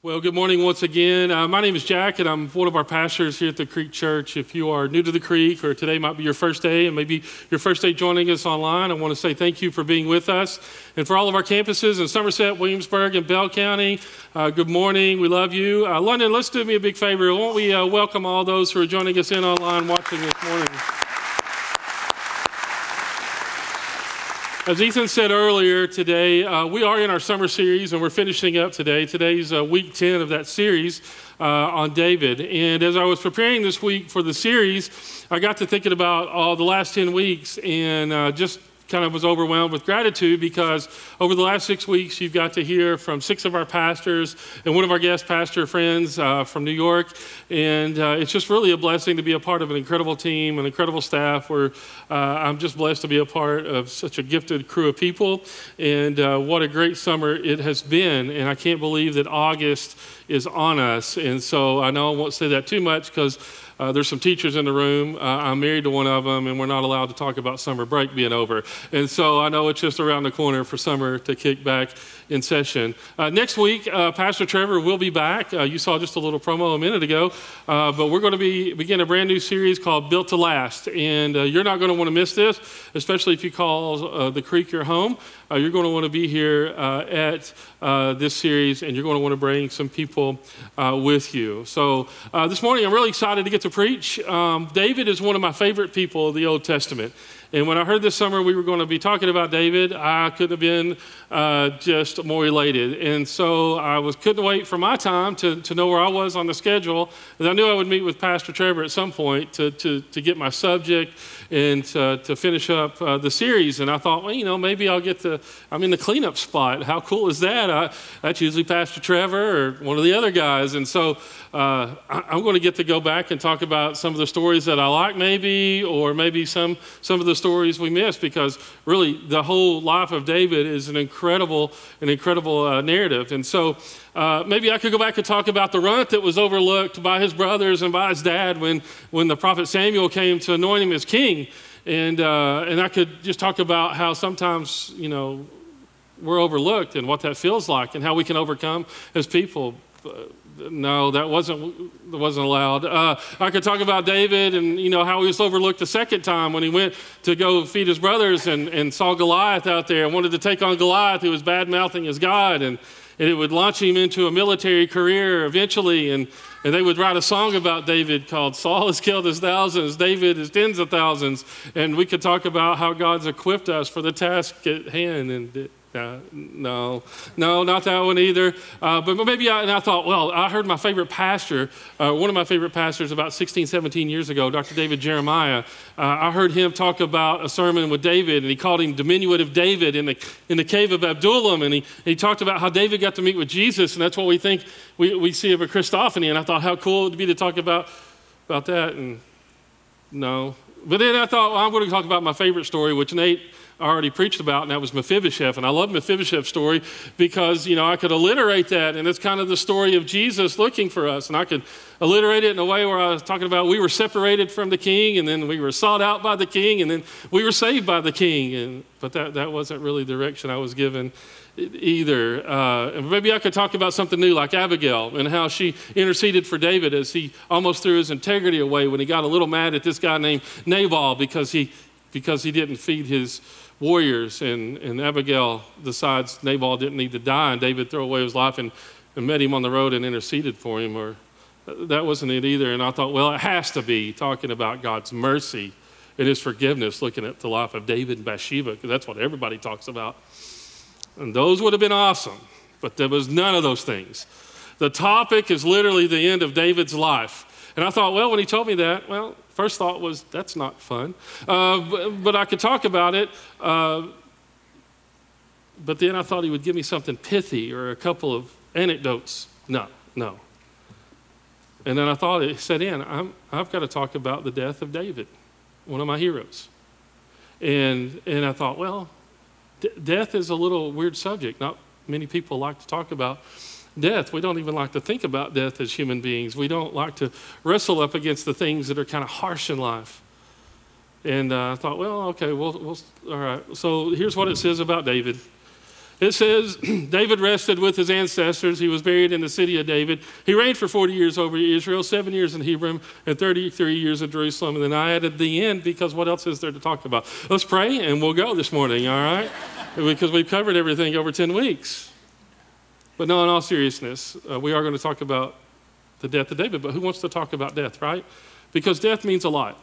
Well, good morning once again. Uh, my name is Jack, and I'm one of our pastors here at the Creek Church. If you are new to the Creek, or today might be your first day, and maybe your first day joining us online, I want to say thank you for being with us. And for all of our campuses in Somerset, Williamsburg, and Bell County, uh, good morning. We love you. Uh, London, let's do me a big favor. Won't we uh, welcome all those who are joining us in online watching this morning? As Ethan said earlier today, uh, we are in our summer series and we're finishing up today. Today's uh, week 10 of that series uh, on David. And as I was preparing this week for the series, I got to thinking about all the last 10 weeks and uh, just kind of was overwhelmed with gratitude because over the last six weeks, you've got to hear from six of our pastors and one of our guest pastor friends uh, from New York. And uh, it's just really a blessing to be a part of an incredible team, an incredible staff, where uh, I'm just blessed to be a part of such a gifted crew of people. And uh, what a great summer it has been. And I can't believe that August is on us. And so I know I won't say that too much because uh, there's some teachers in the room. Uh, I'm married to one of them, and we're not allowed to talk about summer break being over. And so I know it's just around the corner for summer to kick back in session. Uh, next week, uh, Pastor Trevor will be back. Uh, you saw just a little promo a minute ago, uh, but we're going to be begin a brand new series called Built to Last, and you're not going to want to miss this, especially if you call the Creek your home. you're going to want to be here at this series, and you're going to want to bring some people with you. So this morning, I'm really excited to get to to preach. Um, David is one of my favorite people of the Old Testament. And when I heard this summer we were going to be talking about David, I couldn't have been uh, just more elated. And so I was couldn't wait for my time to, to know where I was on the schedule. And I knew I would meet with Pastor Trevor at some point to, to, to get my subject and to, to finish up uh, the series. And I thought, well, you know, maybe I'll get to, I'm in the cleanup spot. How cool is that? I, that's usually Pastor Trevor or one of the other guys. And so uh, I, I'm going to get to go back and talk about some of the stories that I like, maybe, or maybe some, some of the stories we missed, because really the whole life of David is an incredible, an incredible uh, narrative. And so uh, maybe I could go back and talk about the runt that was overlooked by his brothers and by his dad when, when the prophet Samuel came to anoint him as king. And, uh, and I could just talk about how sometimes, you know, we're overlooked and what that feels like and how we can overcome as people no, that wasn't, wasn't allowed. Uh, I could talk about David and, you know, how he was overlooked the second time when he went to go feed his brothers and, and saw Goliath out there and wanted to take on Goliath who was bad mouthing his God. And, and it would launch him into a military career eventually. And, and they would write a song about David called Saul has killed his thousands, David is tens of thousands. And we could talk about how God's equipped us for the task at hand. And uh, no, no, not that one either. Uh, but maybe I, and I thought, well, I heard my favorite pastor, uh, one of my favorite pastors about 16, 17 years ago, Dr. David Jeremiah. Uh, I heard him talk about a sermon with David, and he called him diminutive David in the, in the cave of Adullam. And he, he talked about how David got to meet with Jesus, and that's what we think we, we see of a Christophany. And I thought, how cool it would be to talk about, about that. And no. But then I thought, well, I'm going to talk about my favorite story, which Nate already preached about, and that was Mephibosheth. And I love Mephibosheth's story because, you know, I could alliterate that, and it's kind of the story of Jesus looking for us. And I could alliterate it in a way where I was talking about we were separated from the king, and then we were sought out by the king, and then we were saved by the king. And, but that, that wasn't really the direction I was given either. Uh, maybe I could talk about something new like Abigail and how she interceded for David as he almost threw his integrity away when he got a little mad at this guy named Nabal because he, because he didn't feed his warriors, and, and Abigail decides Nabal didn't need to die, and David threw away his life and, and met him on the road and interceded for him. Or uh, that wasn't it either. And I thought, well, it has to be talking about God's mercy and His forgiveness, looking at the life of David and Bathsheba, because that's what everybody talks about. And those would have been awesome, but there was none of those things. The topic is literally the end of David's life. And I thought, well, when he told me that, well, first thought was, that's not fun. Uh, but, but, I could talk about it. Uh, but then I thought he would give me something pithy or a couple of anecdotes. No, no. And then I thought it set in. i have got to talk about the death of David, one of my heroes. And, and I thought, well, d- death is a little weird subject. Not many people like to talk about death. We don't even like to think about death as human beings. We don't like to wrestle up against the things that are kind of harsh in life. And uh, I thought, well, okay, well, all right. So here's what it says about David It says David rested with his ancestors. He was buried in the city of David. He reigned for 40 years over Israel, seven years in Hebron, and 33 years in Jerusalem. And then I added the end because what else is there to talk about? Let's pray and we'll go this morning, all right? because we've covered everything over 10 weeks. But no, in all seriousness, uh, we are going to talk about the death of David. But who wants to talk about death, right? Because death means a lot.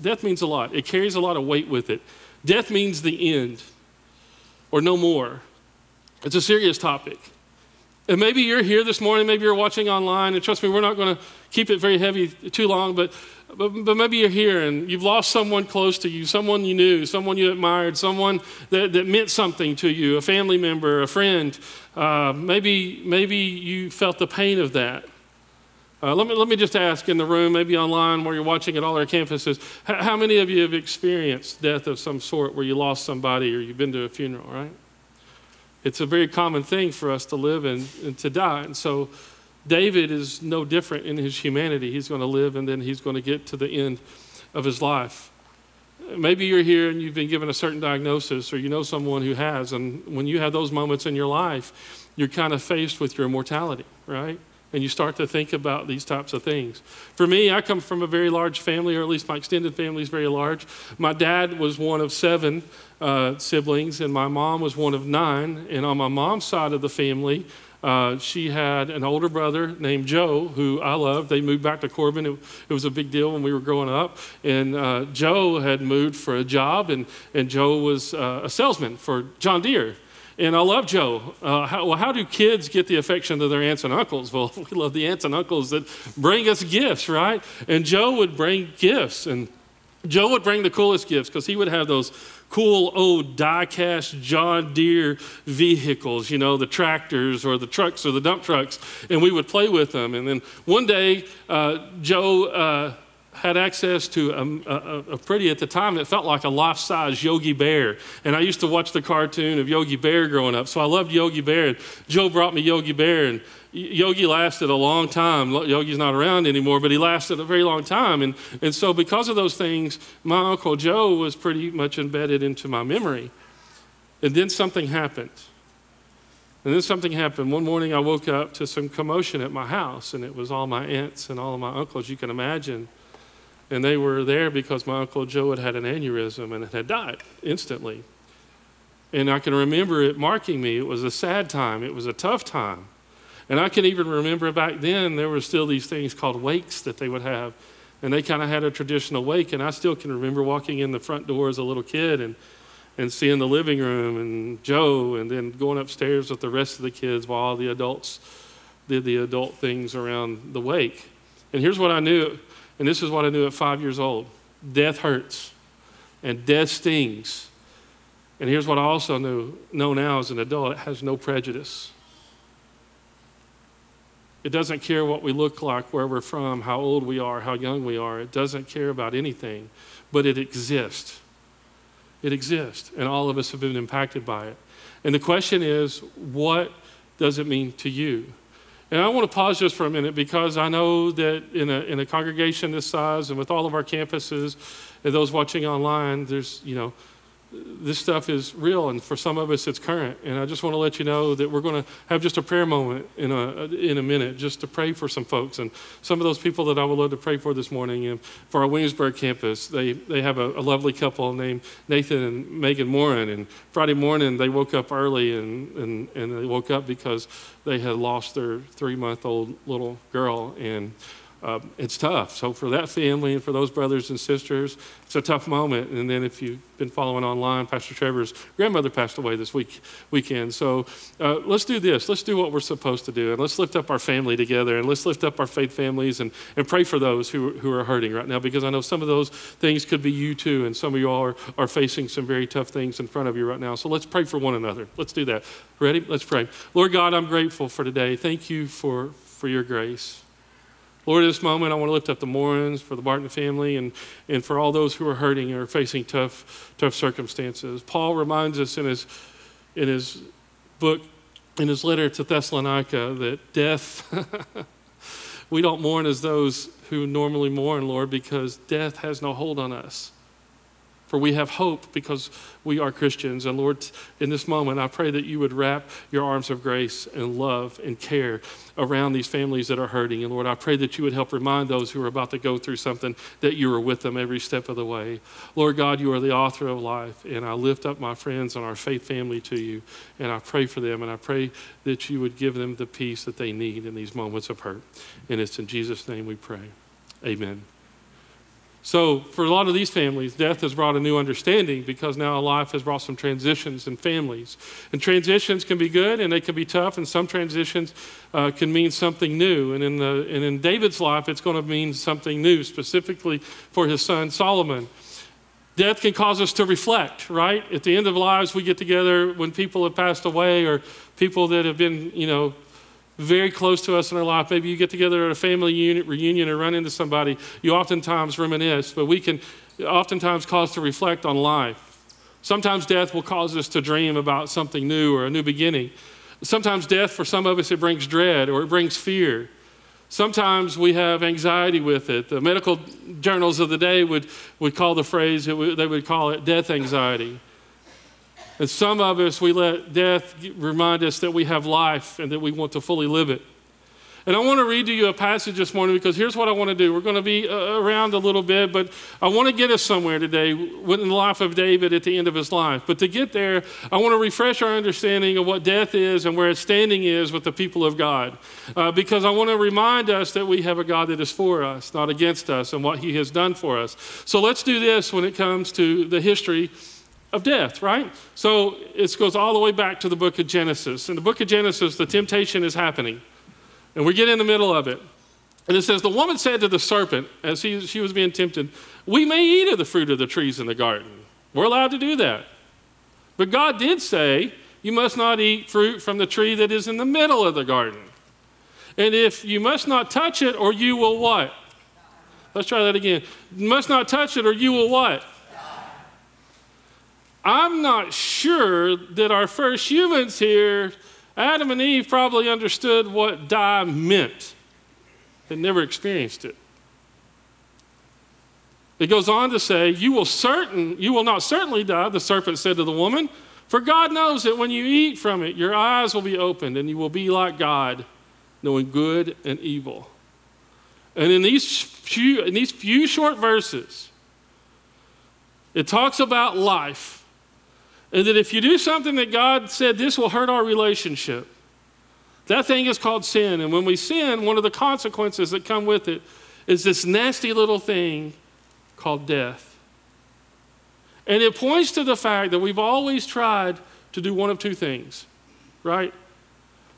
Death means a lot, it carries a lot of weight with it. Death means the end or no more. It's a serious topic. And maybe you're here this morning, maybe you're watching online, and trust me, we're not going to keep it very heavy too long, but, but, but, maybe you're here and you've lost someone close to you, someone you knew, someone you admired, someone that, that meant something to you, a family member, a friend. Uh, maybe, maybe you felt the pain of that. Uh, let, me, let me just ask in the room, maybe online where you're watching at all our campuses, how many of you have experienced death of some sort where you lost somebody or you've been to a funeral, right? It's a very common thing for us to live and, and to die. And so David is no different in his humanity. He's going to live and then he's going to get to the end of his life. Maybe you're here and you've been given a certain diagnosis, or you know someone who has, and when you have those moments in your life, you're kind of faced with your mortality, right? and you start to think about these types of things. For me, I come from a very large family, or at least my extended family is very large. My dad was one of seven uh, siblings, and my mom was one of nine. And on my mom's side of the family, uh, she had an older brother named Joe, who I loved. They moved back to Corbin. It, it was a big deal when we were growing up. And uh, Joe had moved for a job, and, and Joe was uh, a salesman for John Deere. And I love Joe. Uh, how, well, how do kids get the affection of their aunts and uncles? Well, we love the aunts and uncles that bring us gifts, right? And Joe would bring gifts. And Joe would bring the coolest gifts because he would have those cool old die-cast John Deere vehicles, you know, the tractors or the trucks or the dump trucks, and we would play with them. And then one day, uh, Joe uh, had access to a, a, a, pretty, at the time, that felt like a life size Yogi Bear. And I used to watch the cartoon of Yogi Bear growing up, so I loved Yogi Bear. And Joe brought me Yogi Bear, and Yogi lasted a long time. Yogi's not around anymore, but he lasted a very long time. And, and so, because of those things, my Uncle Joe was pretty much embedded into my memory. And then something happened. And then something happened. One morning I woke up to some commotion at my house, and it was all my aunts and all of my uncles you can imagine and they were there because my Uncle Joe had had an aneurysm and had died instantly. And I can remember it marking me. It was a sad time, it was a tough time. And I can even remember back then there were still these things called wakes that they would have. And they kind of had a traditional wake. And I still can remember walking in the front door as a little kid and, and seeing the living room and Joe, and then going upstairs with the rest of the kids while all the adults did the adult things around the wake. And here's what I knew and this is what I knew at five years old death hurts, and death stings. And here's what I also knew know now as an adult it has no prejudice. It doesn't care what we look like, where we're from, how old we are, how young we are. It doesn't care about anything, but it exists. It exists, and all of us have been impacted by it. And the question is, what does it mean to you? And I want to pause just for a minute because I know that in a, in a congregation this size and with all of our campuses and those watching online, there's, you know, this stuff is real, and for some of us, it's current. And I just want to let you know that we're going to have just a prayer moment in a, in a minute just to pray for some folks. And some of those people that I would love to pray for this morning and for our Williamsburg campus, they, they have a, a lovely couple named Nathan and Megan Morin. And Friday morning, they woke up early and, and, and they woke up because they had lost their three month old little girl. And uh, it's tough. So for that family and for those brothers and sisters, it's a tough moment. And then if you've been following online, Pastor Trevor's grandmother passed away this week weekend. So uh, let's do this. Let's do what we're supposed to do, and let's lift up our family together, and let's lift up our faith families, and, and pray for those who, who are hurting right now, because I know some of those things could be you too, and some of you all are, are facing some very tough things in front of you right now. So let's pray for one another. Let's do that. Ready? Let's pray. Lord God, I'm grateful for today. Thank you for for your grace. Lord, at this moment, I want to lift up the Morins, for the Barton family, and, and for all those who are hurting or facing tough, tough circumstances. Paul reminds us in his, in his book, in his letter to Thessalonica, that death, we don't mourn as those who normally mourn, Lord, because death has no hold on us. For we have hope because we are Christians. And Lord, in this moment, I pray that you would wrap your arms of grace and love and care around these families that are hurting. And Lord, I pray that you would help remind those who are about to go through something that you are with them every step of the way. Lord God, you are the author of life. And I lift up my friends and our faith family to you. And I pray for them. And I pray that you would give them the peace that they need in these moments of hurt. And it's in Jesus' name we pray. Amen. So, for a lot of these families, death has brought a new understanding because now life has brought some transitions in families. And transitions can be good and they can be tough, and some transitions uh, can mean something new. And in, the, and in David's life, it's going to mean something new, specifically for his son Solomon. Death can cause us to reflect, right? At the end of lives, we get together when people have passed away or people that have been, you know, very close to us in our life. Maybe you get together at a family unit, reunion and run into somebody. You oftentimes reminisce, but we can oftentimes cause to reflect on life. Sometimes death will cause us to dream about something new or a new beginning. Sometimes death, for some of us, it brings dread or it brings fear. Sometimes we have anxiety with it. The medical journals of the day would, would call the phrase, they would call it death anxiety. And some of us, we let death remind us that we have life and that we want to fully live it. And I want to read to you a passage this morning because here's what I want to do. We're going to be uh, around a little bit, but I want to get us somewhere today in the life of David at the end of his life. But to get there, I want to refresh our understanding of what death is and where its standing is with the people of God. Uh, because I want to remind us that we have a God that is for us, not against us, and what he has done for us. So let's do this when it comes to the history of death, right? So it goes all the way back to the book of Genesis. In the book of Genesis, the temptation is happening, and we get in the middle of it. And it says, The woman said to the serpent, as he, she was being tempted, We may eat of the fruit of the trees in the garden. We're allowed to do that. But God did say, You must not eat fruit from the tree that is in the middle of the garden. And if you must not touch it, or you will what? Let's try that again. You must not touch it, or you will what? I'm not sure that our first humans here, Adam and Eve, probably understood what die meant. They never experienced it. It goes on to say, You will certain, you will not certainly die, the serpent said to the woman, for God knows that when you eat from it, your eyes will be opened and you will be like God, knowing good and evil. And in these few, in these few short verses, it talks about life and that if you do something that God said this will hurt our relationship, that thing is called sin. And when we sin, one of the consequences that come with it is this nasty little thing called death. And it points to the fact that we've always tried to do one of two things, right?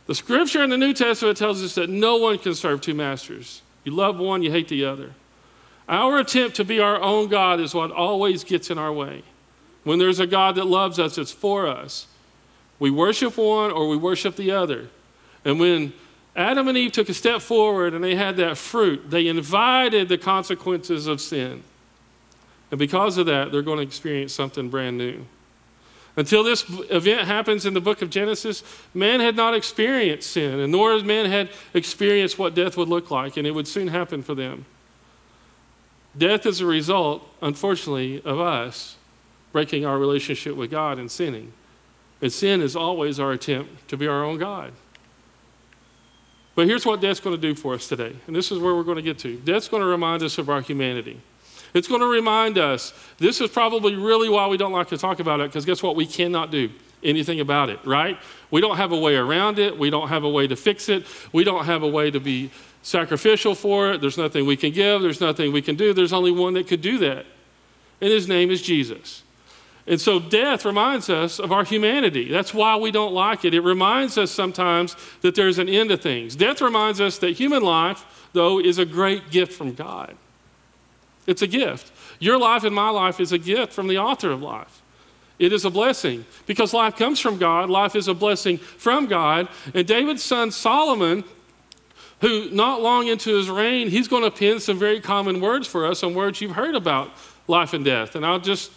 The scripture in the New Testament tells us that no one can serve two masters. You love one, you hate the other. Our attempt to be our own God is what always gets in our way. When there's a God that loves us, it's for us. We worship one or we worship the other. And when Adam and Eve took a step forward and they had that fruit, they invited the consequences of sin. And because of that, they're going to experience something brand new. Until this event happens in the book of Genesis, man had not experienced sin, and nor has man had experienced what death would look like, and it would soon happen for them. Death is a result, unfortunately, of us breaking our relationship with God and sinning. And sin is always our attempt to be our own God. But here's what death's going to do for us today. And this is where we're going to get to. Death's going to remind us of our humanity. It's going to remind us, this is probably really why we don't like to talk about it, because guess what? We cannot do anything about it, right? We don't have a way around it. We don't have a way to fix it. We don't have a way to be sacrificial for it. There's nothing we can give. There's nothing we can do. There's only one that could do that. And his name is Jesus. And so death reminds us of our humanity. That's why we don't like it. It reminds us sometimes that there's an end to things. Death reminds us that human life, though, is a great gift from God. It's a gift. Your life and my life is a gift from the author of life. It is a blessing because life comes from God. Life is a blessing from God. And David's son Solomon, who not long into his reign, he's going to pen some very common words for us, some words you've heard about life and death. And I'll just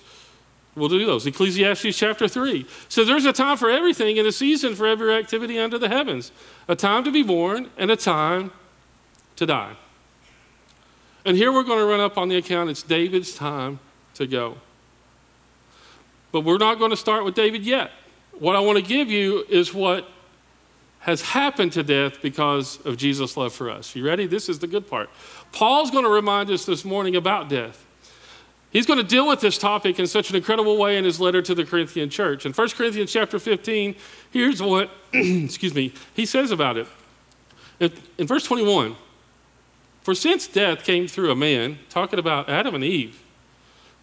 We'll do those. Ecclesiastes chapter 3 says there's a time for everything and a season for every activity under the heavens, a time to be born and a time to die. And here we're going to run up on the account. It's David's time to go. but we're not going to start with David yet. What I want to give you is what has happened to death because of Jesus' love for us. You ready? This is the good part. Paul's going to remind us this morning about death. He's going to deal with this topic in such an incredible way in his letter to the Corinthian church. In 1 Corinthians chapter 15, here's what, excuse me, he says about it. In, in verse 21, for since death came through a man, talking about Adam and Eve,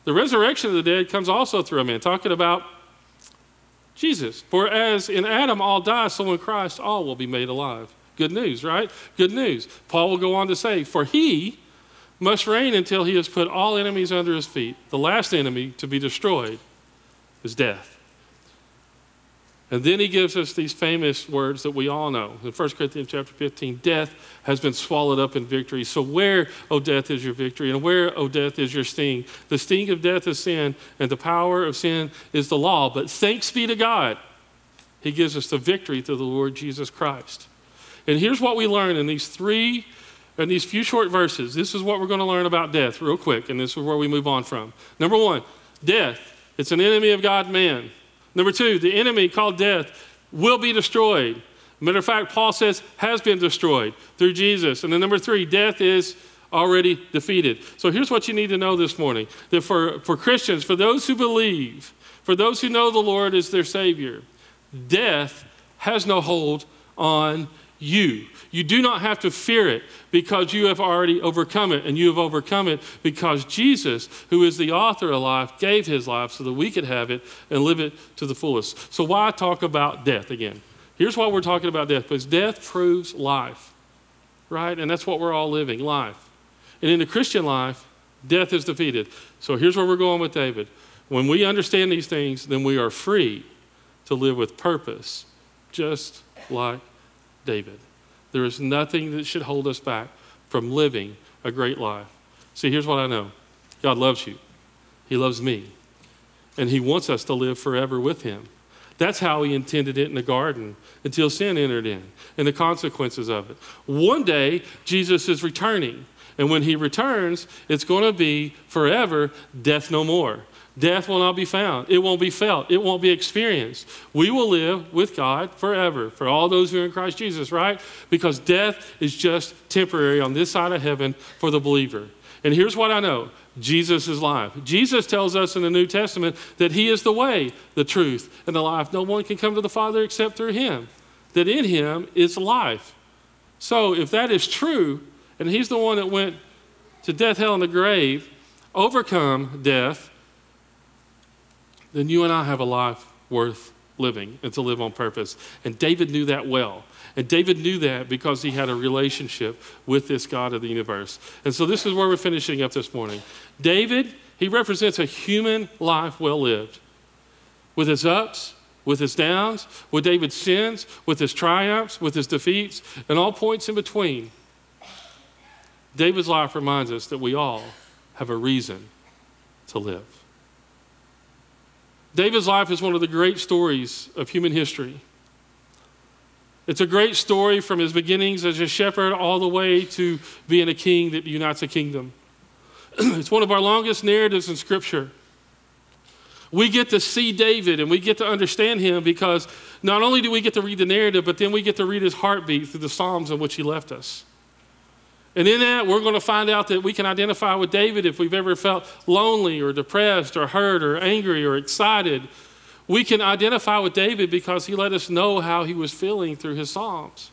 the resurrection of the dead comes also through a man, talking about Jesus. For as in Adam all die, so in Christ all will be made alive. Good news, right? Good news. Paul will go on to say, For he must reign until he has put all enemies under his feet. The last enemy to be destroyed is death. And then he gives us these famous words that we all know. In 1 Corinthians chapter 15, death has been swallowed up in victory. So where, O death, is your victory? And where, O death, is your sting? The sting of death is sin, and the power of sin is the law. But thanks be to God, he gives us the victory through the Lord Jesus Christ. And here's what we learn in these three, in these few short verses. This is what we're going to learn about death, real quick, and this is where we move on from. Number one, death. It's an enemy of God, man. Number two, the enemy called death will be destroyed. Matter of fact, Paul says has been destroyed through Jesus. And then number three, death is already defeated. So here's what you need to know this morning that for, for Christians, for those who believe, for those who know the Lord as their Savior, death has no hold on you. You do not have to fear it because you have already overcome it, and you have overcome it because Jesus, who is the author of life, gave his life so that we could have it and live it to the fullest. So, why talk about death again? Here's why we're talking about death because death proves life, right? And that's what we're all living life. And in the Christian life, death is defeated. So, here's where we're going with David. When we understand these things, then we are free to live with purpose, just like David. There is nothing that should hold us back from living a great life. See, here's what I know God loves you, He loves me, and He wants us to live forever with Him. That's how He intended it in the garden until sin entered in and the consequences of it. One day, Jesus is returning. And when he returns, it's going to be forever death no more. Death will not be found. It won't be felt. It won't be experienced. We will live with God forever for all those who are in Christ Jesus, right? Because death is just temporary on this side of heaven for the believer. And here's what I know Jesus is life. Jesus tells us in the New Testament that He is the way, the truth, and the life. No one can come to the Father except through Him, that in Him is life. So if that is true, and He's the one that went to death, hell, and the grave, overcome death, then you and I have a life worth living and to live on purpose. And David knew that well. And David knew that because he had a relationship with this God of the universe. And so this is where we're finishing up this morning. David, he represents a human life well lived with his ups, with his downs, with David's sins, with his triumphs, with his defeats, and all points in between. David's life reminds us that we all have a reason to live. David's life is one of the great stories of human history. It's a great story from his beginnings as a shepherd all the way to being a king that unites a kingdom. it's one of our longest narratives in Scripture. We get to see David and we get to understand him because not only do we get to read the narrative, but then we get to read his heartbeat through the Psalms in which he left us. And in that, we're going to find out that we can identify with David if we've ever felt lonely or depressed or hurt or angry or excited. We can identify with David because he let us know how he was feeling through his Psalms.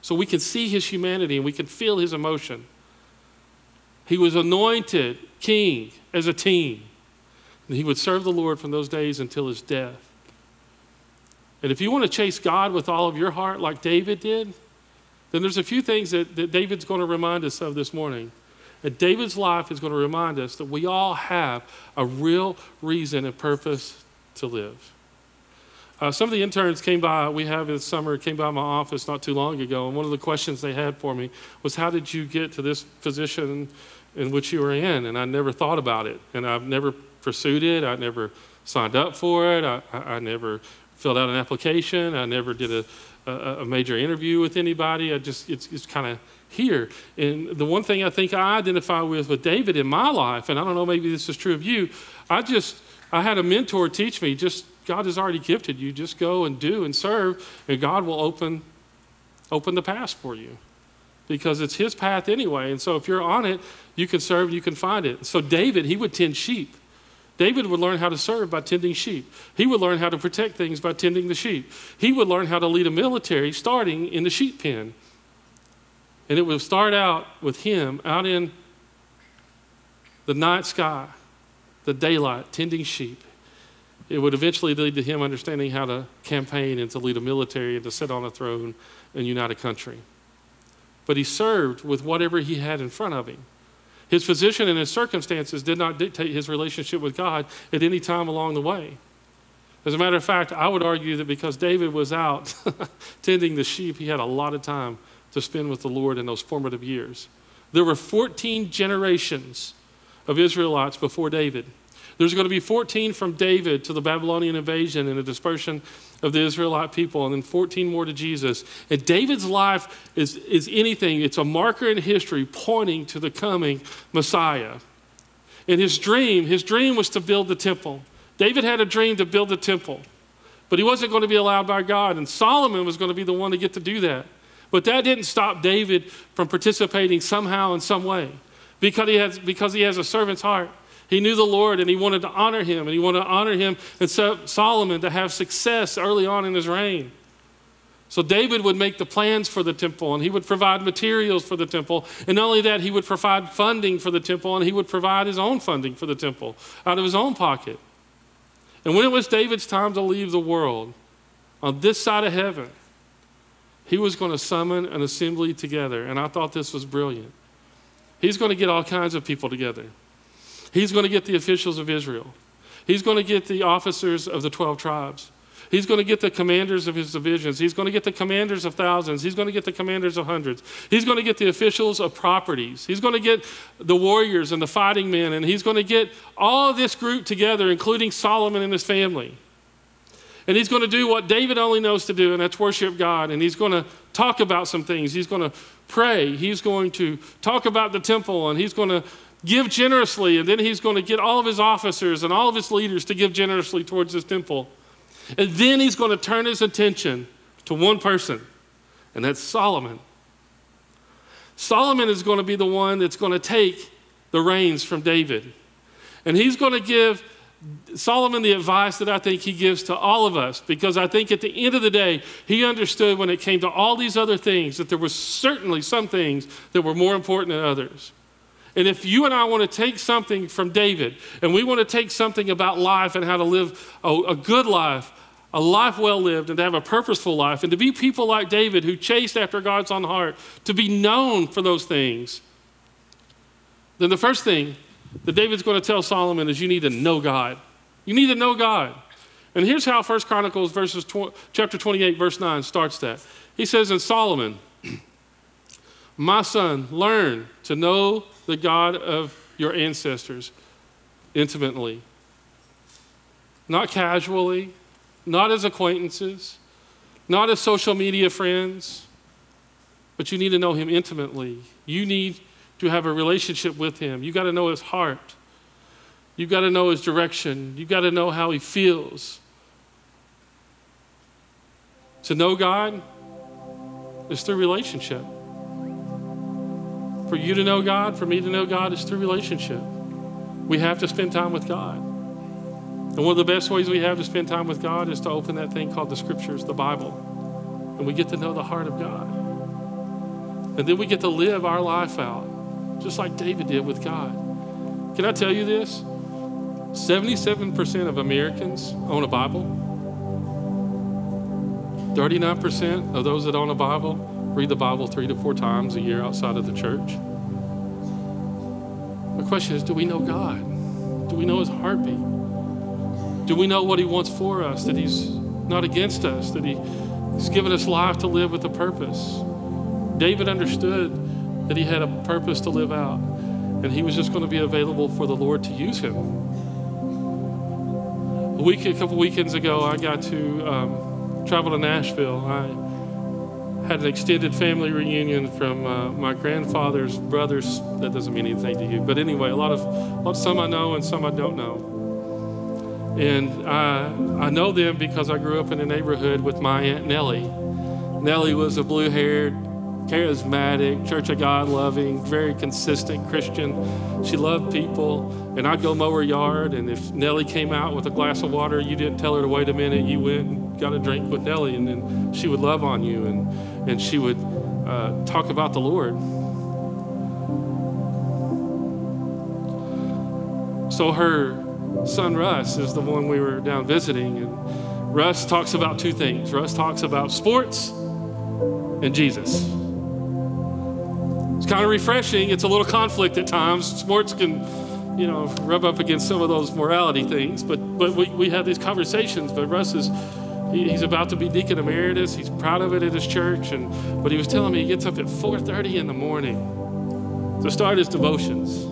So we can see his humanity and we can feel his emotion. He was anointed king as a teen, and he would serve the Lord from those days until his death. And if you want to chase God with all of your heart, like David did, then there's a few things that, that David's going to remind us of this morning. And David's life is going to remind us that we all have a real reason and purpose to live. Uh, some of the interns came by, we have this summer, came by my office not too long ago, and one of the questions they had for me was, How did you get to this position in which you were in? And I never thought about it, and I've never pursued it, I never signed up for it, I, I, I never filled out an application, I never did a, a, a major interview with anybody. I just, it's, it's kind of here. And the one thing I think I identify with with David in my life, and I don't know, maybe this is true of you, I just I had a mentor teach me just God has already gifted you. Just go and do and serve, and God will open, open the path for you because it's His path anyway. And so if you're on it, you can serve, you can find it. So David, he would tend sheep. David would learn how to serve by tending sheep. He would learn how to protect things by tending the sheep. He would learn how to lead a military starting in the sheep pen. And it would start out with him out in the night sky, the daylight, tending sheep it would eventually lead to him understanding how to campaign and to lead a military and to sit on a throne and unite a country. But he served with whatever he had in front of him. His position and his circumstances did not dictate his relationship with God at any time along the way. As a matter of fact, I would argue that because David was out tending the sheep, he had a lot of time to spend with the Lord in those formative years. There were 14 generations of Israelites before David. There's going to be 14 from David to the Babylonian invasion and the dispersion of the Israelite people, and then 14 more to Jesus. And David's life is, is anything, it's a marker in history pointing to the coming Messiah. And his dream, his dream was to build the temple. David had a dream to build the temple, but he wasn't going to be allowed by God, and Solomon was going to be the one to get to do that. But that didn't stop David from participating somehow in some way because he has, because he has a servant's heart. He knew the Lord and he wanted to honor him, and he wanted to honor him and so Solomon to have success early on in his reign. So David would make the plans for the temple and he would provide materials for the temple. And not only that, he would provide funding for the temple and he would provide his own funding for the temple out of his own pocket. And when it was David's time to leave the world, on this side of heaven, he was going to summon an assembly together. And I thought this was brilliant. He's going to get all kinds of people together. He's going to get the officials of Israel. He's going to get the officers of the 12 tribes. He's going to get the commanders of his divisions. He's going to get the commanders of thousands. He's going to get the commanders of hundreds. He's going to get the officials of properties. He's going to get the warriors and the fighting men. And he's going to get all this group together, including Solomon and his family. And he's going to do what David only knows to do, and that's worship God. And he's going to talk about some things. He's going to pray. He's going to talk about the temple, and he's going to give generously, and then he's going to get all of his officers and all of his leaders to give generously towards this temple. And then he's going to turn his attention to one person, and that's Solomon. Solomon is going to be the one that's going to take the reins from David. And he's going to give Solomon the advice that I think he gives to all of us, because I think at the end of the day, he understood when it came to all these other things that there were certainly some things that were more important than others. And if you and I want to take something from David and we want to take something about life and how to live a, a good life, a life well lived, and to have a purposeful life, and to be people like David who chased after God's own heart, to be known for those things, then the first thing that David's going to tell Solomon is you need to know God. You need to know God. And here's how First Chronicles verses tw- chapter 28 verse 9 starts that. He says "And Solomon, "My son, learn to know the God of your ancestors intimately. Not casually, not as acquaintances, not as social media friends, but you need to know him intimately. You need to have a relationship with him. You got to know his heart. You got to know his direction. You got to know how he feels. To know God is through relationship. For you to know God, for me to know God, is through relationship. We have to spend time with God. And one of the best ways we have to spend time with God is to open that thing called the scriptures, the Bible. And we get to know the heart of God. And then we get to live our life out, just like David did with God. Can I tell you this? 77% of Americans own a Bible. 39% of those that own a Bible read the Bible three to four times a year outside of the church. The question is do we know God? Do we know His heartbeat? Do we know what He wants for us? That He's not against us, that he, He's given us life to live with a purpose. David understood that he had a purpose to live out, and he was just going to be available for the Lord to use him. A week, a couple weekends ago, I got to um, travel to Nashville. I had an extended family reunion from uh, my grandfather's brothers. That doesn't mean anything to you, but anyway, a lot of, some I know and some I don't know. And I, I know them because I grew up in a neighborhood with my Aunt Nellie. Nellie was a blue haired, charismatic, Church of God loving, very consistent Christian. She loved people. And I'd go mow her yard. And if Nellie came out with a glass of water, you didn't tell her to wait a minute. You went got a drink with Nellie. And then she would love on you and, and she would uh, talk about the Lord. So her son Russ is the one we were down visiting. And Russ talks about two things Russ talks about sports and Jesus. It's kind of refreshing. It's a little conflict at times. Sports can, you know, rub up against some of those morality things, but, but we, we have these conversations. But Russ is, he, he's about to be deacon emeritus. He's proud of it at his church. And, but he was telling me he gets up at 4.30 in the morning to start his devotions.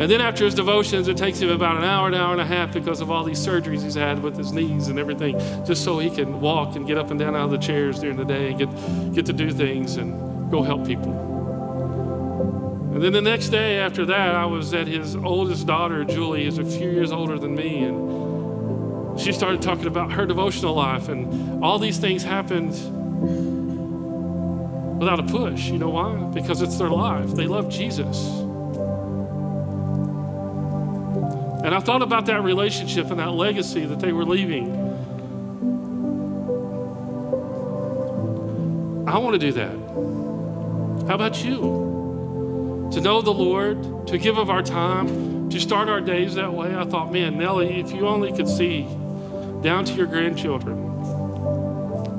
And then after his devotions, it takes him about an hour, an hour and a half because of all these surgeries he's had with his knees and everything, just so he can walk and get up and down out of the chairs during the day and get, get to do things and go help people. And then the next day after that, I was at his oldest daughter, Julie, who's a few years older than me, and she started talking about her devotional life, and all these things happened without a push. You know why? Because it's their life. They love Jesus. And I thought about that relationship and that legacy that they were leaving. I want to do that. How about you? To know the Lord, to give of our time, to start our days that way. I thought, man, Nellie, if you only could see down to your grandchildren,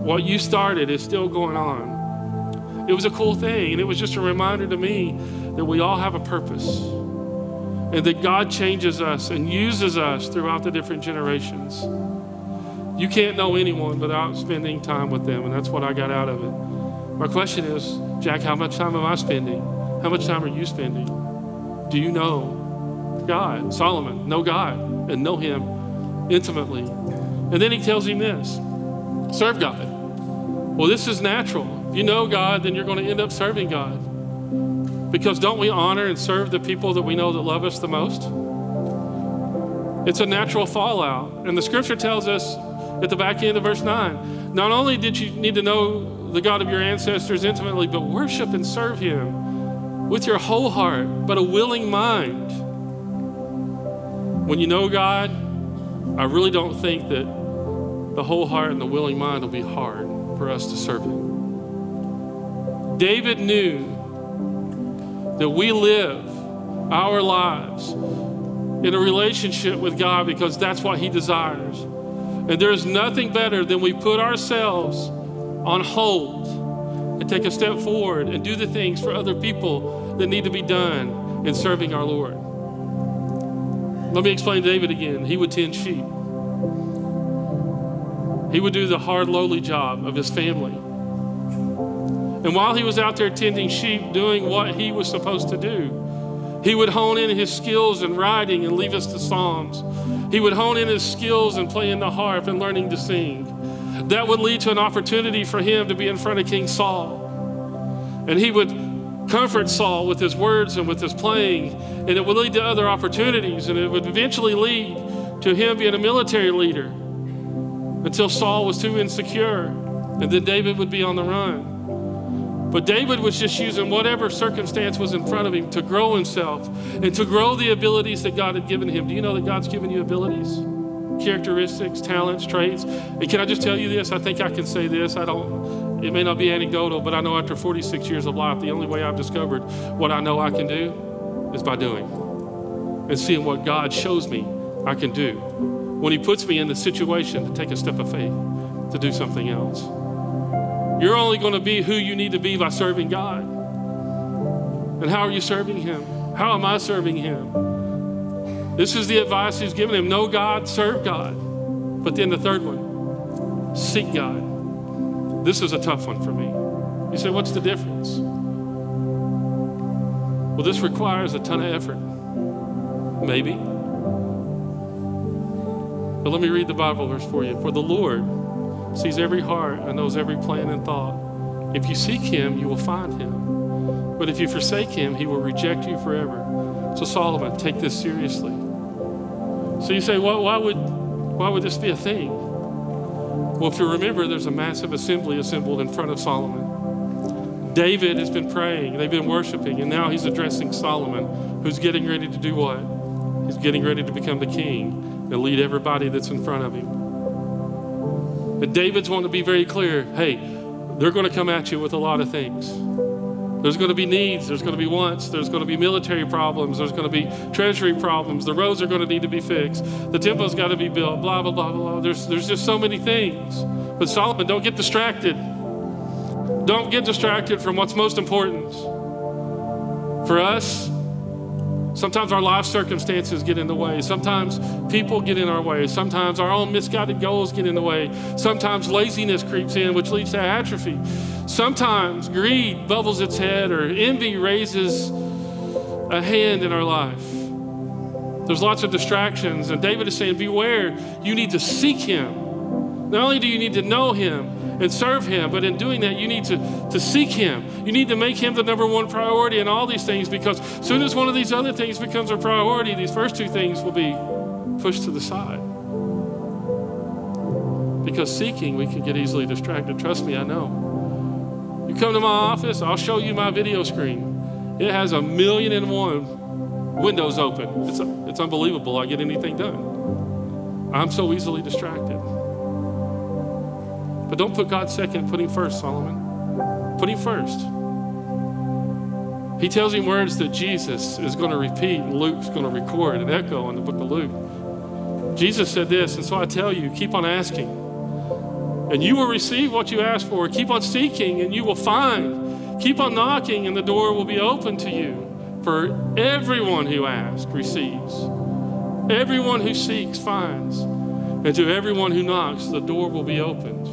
what you started is still going on. It was a cool thing, and it was just a reminder to me that we all have a purpose and that God changes us and uses us throughout the different generations. You can't know anyone without spending time with them, and that's what I got out of it. My question is, Jack, how much time am I spending? How much time are you spending? Do you know God? Solomon, know God and know Him intimately. And then he tells him this serve God. Well, this is natural. If you know God, then you're going to end up serving God. Because don't we honor and serve the people that we know that love us the most? It's a natural fallout. And the scripture tells us at the back end of verse 9 not only did you need to know the God of your ancestors intimately, but worship and serve him with your whole heart, but a willing mind. When you know God, I really don't think that the whole heart and the willing mind will be hard for us to serve him. David knew that we live our lives in a relationship with God because that's what He desires. And there's nothing better than we put ourselves on hold and take a step forward and do the things for other people that need to be done in serving our Lord. Let me explain David again. He would tend sheep. He would do the hard, lowly job of his family. And while he was out there tending sheep, doing what he was supposed to do, he would hone in his skills in writing and leave us the Psalms. He would hone in his skills in playing the harp and learning to sing. That would lead to an opportunity for him to be in front of King Saul. And he would comfort Saul with his words and with his playing, and it would lead to other opportunities, and it would eventually lead to him being a military leader until Saul was too insecure, and then David would be on the run. But David was just using whatever circumstance was in front of him to grow himself and to grow the abilities that God had given him. Do you know that God's given you abilities, characteristics, talents, traits? And can I just tell you this? I think I can say this. I don't, it may not be anecdotal, but I know after 46 years of life, the only way I've discovered what I know I can do is by doing and seeing what God shows me I can do when He puts me in the situation to take a step of faith to do something else. You're only going to be who you need to be by serving God. And how are you serving Him? How am I serving Him? This is the advice He's given him know God, serve God. But then the third one, seek God. This is a tough one for me. You say, what's the difference? Well, this requires a ton of effort. Maybe. But let me read the Bible verse for you. For the Lord, sees every heart and knows every plan and thought. If you seek him, you will find him. But if you forsake him, he will reject you forever. So, Solomon, take this seriously. So you say, well, why would, why would this be a thing? Well, if you remember, there's a massive assembly assembled in front of Solomon. David has been praying, they've been worshiping, and now he's addressing Solomon, who's getting ready to do what? He's getting ready to become the king and lead everybody that's in front of him. And David's wanting to be very clear hey, they're going to come at you with a lot of things. There's going to be needs, there's going to be wants, there's going to be military problems, there's going to be treasury problems, the roads are going to need to be fixed, the temple's got to be built, blah, blah, blah, blah. There's, there's just so many things. But Solomon, don't get distracted. Don't get distracted from what's most important. For us, Sometimes our life circumstances get in the way. Sometimes people get in our way. Sometimes our own misguided goals get in the way. Sometimes laziness creeps in, which leads to atrophy. Sometimes greed bubbles its head or envy raises a hand in our life. There's lots of distractions, and David is saying, Beware, you need to seek him. Not only do you need to know him, and serve Him. But in doing that, you need to, to seek Him. You need to make Him the number one priority in all these things because as soon as one of these other things becomes a priority, these first two things will be pushed to the side. Because seeking, we can get easily distracted. Trust me, I know. You come to my office, I'll show you my video screen. It has a million and one windows open. It's, it's unbelievable I get anything done. I'm so easily distracted. But don't put God second, put Him first, Solomon. Put Him first. He tells him words that Jesus is going to repeat and Luke's going to record and echo in the book of Luke. Jesus said this, and so I tell you, keep on asking, and you will receive what you ask for. Keep on seeking, and you will find. Keep on knocking, and the door will be open to you. For everyone who asks receives, everyone who seeks finds, and to everyone who knocks, the door will be opened.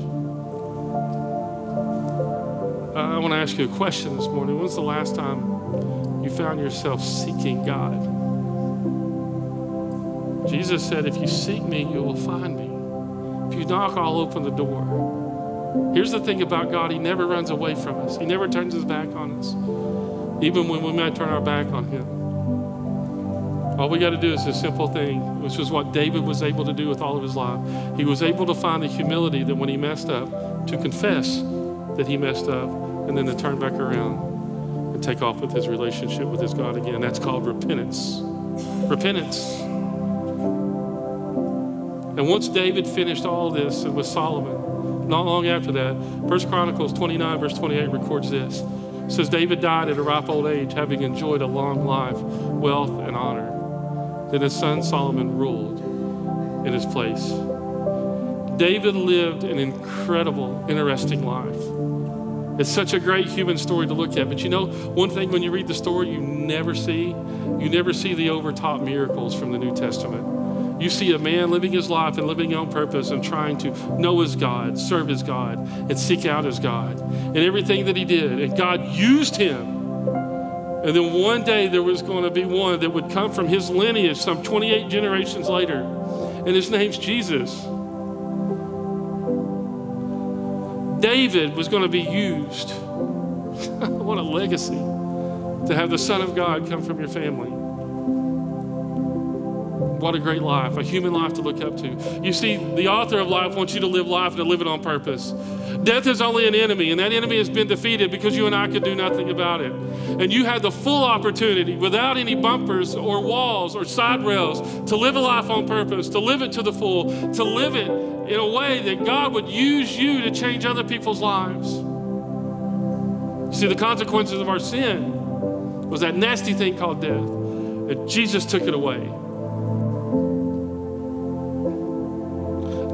I want to ask you a question this morning. When's the last time you found yourself seeking God? Jesus said, If you seek me, you will find me. If you knock, I'll open the door. Here's the thing about God He never runs away from us, He never turns His back on us, even when we might turn our back on Him. All we got to do is a simple thing, which was what David was able to do with all of his life. He was able to find the humility that when he messed up, to confess that he messed up, and then to turn back around and take off with his relationship with his God again. That's called repentance. Repentance. And once David finished all this with Solomon, not long after that, First Chronicles 29, verse 28 records this. It says, David died at a ripe old age, having enjoyed a long life, wealth, and honor. Then his son Solomon ruled in his place. David lived an incredible, interesting life. It's such a great human story to look at. But you know, one thing when you read the story, you never see, you never see the overtop miracles from the New Testament. You see a man living his life and living on purpose and trying to know his God, serve his God, and seek out his God, and everything that he did. And God used him. And then one day there was going to be one that would come from his lineage some 28 generations later. And his name's Jesus. David was going to be used. what a legacy to have the Son of God come from your family. What a great life, a human life to look up to. You see, the author of life wants you to live life and to live it on purpose. Death is only an enemy, and that enemy has been defeated because you and I could do nothing about it. And you had the full opportunity, without any bumpers or walls or side rails, to live a life on purpose, to live it to the full, to live it in a way that God would use you to change other people's lives. See, the consequences of our sin was that nasty thing called death. And Jesus took it away.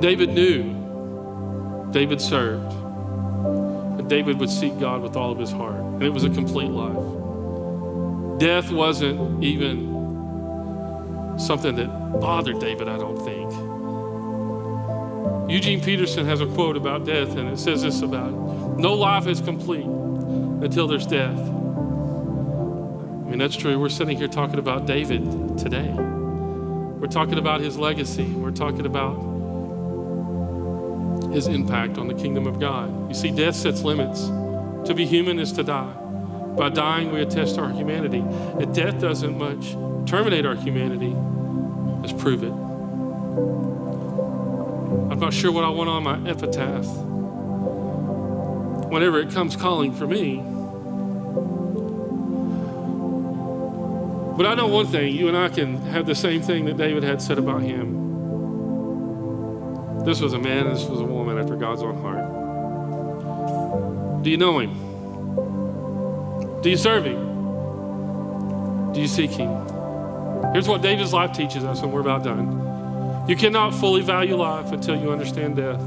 David knew, David served, and David would seek God with all of his heart. And it was a complete life. Death wasn't even something that bothered David, I don't think. Eugene Peterson has a quote about death, and it says this about it No life is complete until there's death. I mean, that's true. We're sitting here talking about David today. We're talking about his legacy. We're talking about his impact on the kingdom of God. You see, death sets limits. To be human is to die. By dying, we attest our humanity. And death doesn't much terminate our humanity as prove it. I'm not sure what I want on my epitaph whenever it comes calling for me. But I know one thing you and I can have the same thing that David had said about him. This was a man, this was a woman after God's own heart. Do you know him? Do you serve him? Do you seek him? Here's what David's life teaches us, and we're about done. You cannot fully value life until you understand death.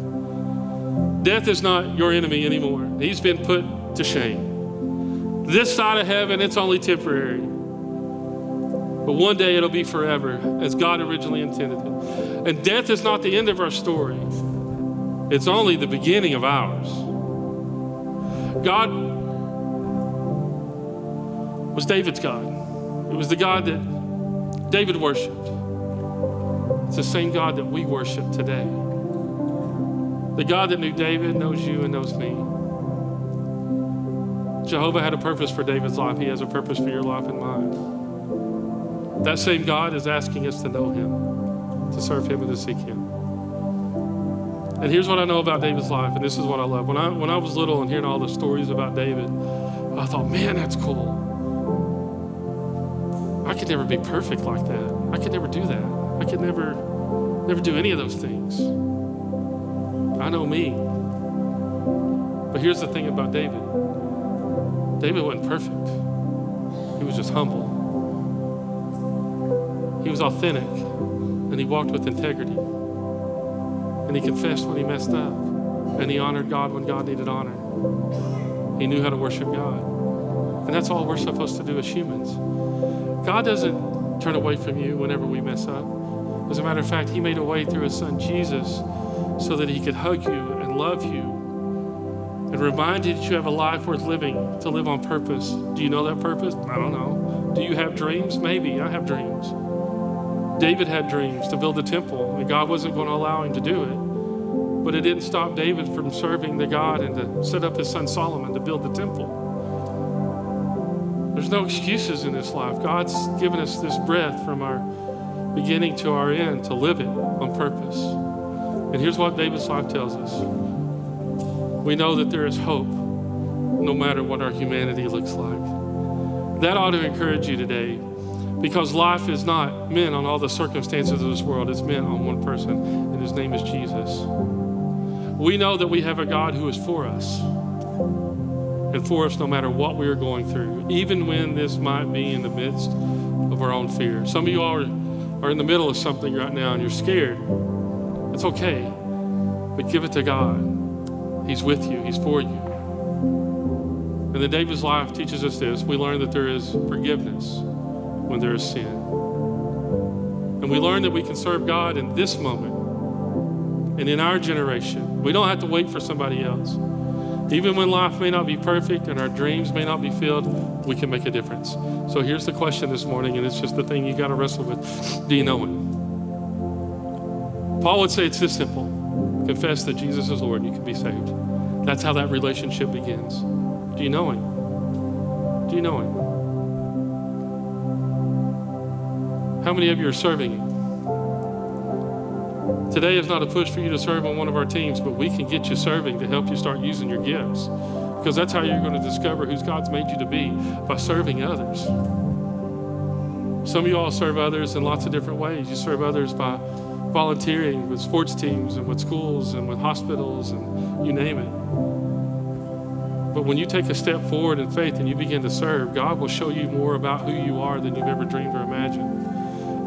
Death is not your enemy anymore, he's been put to shame. This side of heaven, it's only temporary. But one day it'll be forever, as God originally intended it. And death is not the end of our story, it's only the beginning of ours. God was David's God, it was the God that David worshiped. It's the same God that we worship today. The God that knew David knows you and knows me. Jehovah had a purpose for David's life. He has a purpose for your life and mine. That same God is asking us to know Him, to serve Him, and to seek Him. And here's what I know about David's life, and this is what I love. When I, when I was little and hearing all the stories about David, I thought, man, that's cool. I could never be perfect like that. I could never do that. I could never, never do any of those things. I know me. But here's the thing about David David wasn't perfect, he was just humble. He was authentic and he walked with integrity. And he confessed when he messed up. And he honored God when God needed honor. He knew how to worship God. And that's all we're supposed to do as humans. God doesn't turn away from you whenever we mess up. As a matter of fact, He made a way through His Son Jesus so that He could hug you and love you and remind you that you have a life worth living to live on purpose. Do you know that purpose? I don't know. Do you have dreams? Maybe. I have dreams. David had dreams to build a temple, and God wasn't going to allow him to do it. But it didn't stop David from serving the God and to set up his son Solomon to build the temple. There's no excuses in this life. God's given us this breath from our beginning to our end to live it on purpose. And here's what David's life tells us we know that there is hope no matter what our humanity looks like. That ought to encourage you today because life is not meant on all the circumstances of this world, it's meant on one person, and his name is Jesus. We know that we have a God who is for us and for us no matter what we are going through, even when this might be in the midst of our own fear. Some of you are, are in the middle of something right now and you're scared. It's okay, but give it to God. He's with you, He's for you. And then David's life teaches us this. We learn that there is forgiveness when there is sin. And we learn that we can serve God in this moment and in our generation. We don't have to wait for somebody else. Even when life may not be perfect and our dreams may not be filled, we can make a difference. So here's the question this morning, and it's just the thing you got to wrestle with. Do you know Him? Paul would say it's this simple confess that Jesus is Lord, and you can be saved. That's how that relationship begins. Do you know Him? Do you know Him? How many of you are serving Him? Today is not a push for you to serve on one of our teams, but we can get you serving to help you start using your gifts. Because that's how you're going to discover who God's made you to be by serving others. Some of you all serve others in lots of different ways. You serve others by volunteering with sports teams and with schools and with hospitals and you name it. But when you take a step forward in faith and you begin to serve, God will show you more about who you are than you've ever dreamed or imagined.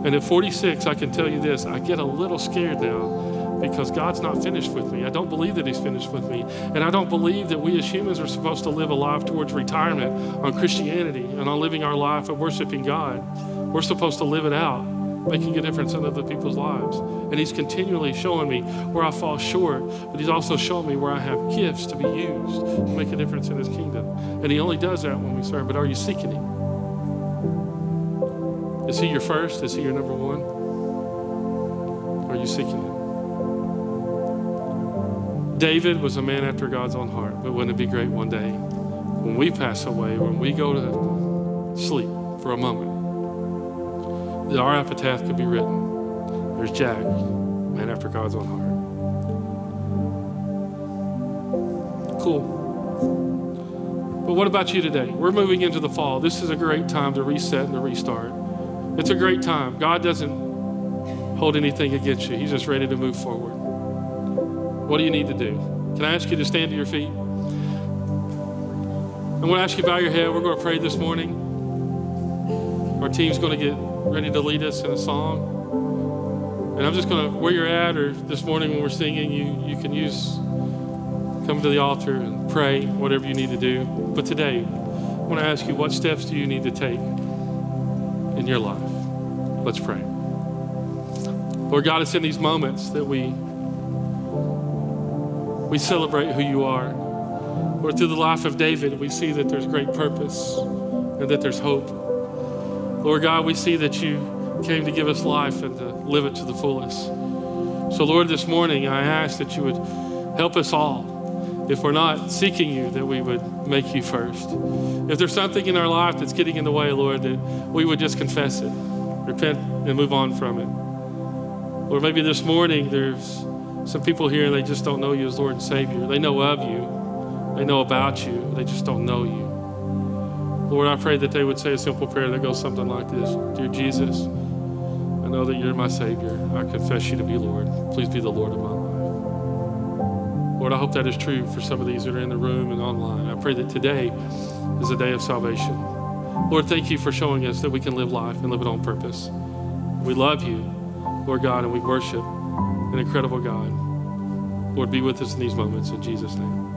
And at 46, I can tell you this I get a little scared now because God's not finished with me. I don't believe that He's finished with me. And I don't believe that we as humans are supposed to live a life towards retirement on Christianity and on living our life of worshiping God. We're supposed to live it out, making a difference in other people's lives. And He's continually showing me where I fall short, but He's also showing me where I have gifts to be used to make a difference in His kingdom. And He only does that when we serve. But are you seeking Him? Is he your first? Is he your number one? Are you seeking him? David was a man after God's own heart, but wouldn't it be great one day when we pass away, when we go to sleep for a moment, that our epitaph could be written? There's Jack, man after God's own heart. Cool. But what about you today? We're moving into the fall. This is a great time to reset and to restart. It's a great time. God doesn't hold anything against you, He's just ready to move forward. What do you need to do? Can I ask you to stand to your feet? I'm going to ask you to bow your head. We're going to pray this morning. Our team's going to get ready to lead us in a song. And I'm just going to, where you're at, or this morning when we're singing, you, you can use, come to the altar and pray, whatever you need to do. But today, I want to ask you, what steps do you need to take in your life? Let's pray. Lord God, it's in these moments that we we celebrate who you are. Lord, through the life of David, we see that there's great purpose and that there's hope. Lord God, we see that you came to give us life and to live it to the fullest. So, Lord, this morning I ask that you would help us all. If we're not seeking you, that we would make you first. If there's something in our life that's getting in the way, Lord, that we would just confess it, repent, and move on from it. Or maybe this morning there's some people here they just don't know you as Lord and Savior. They know of you, they know about you, they just don't know you. Lord, I pray that they would say a simple prayer that goes something like this Dear Jesus, I know that you're my Savior. I confess you to be Lord. Please be the Lord of my life. Lord, I hope that is true for some of these that are in the room and online. I pray that today is a day of salvation. Lord, thank you for showing us that we can live life and live it on purpose. We love you, Lord God, and we worship an incredible God. Lord, be with us in these moments. In Jesus' name.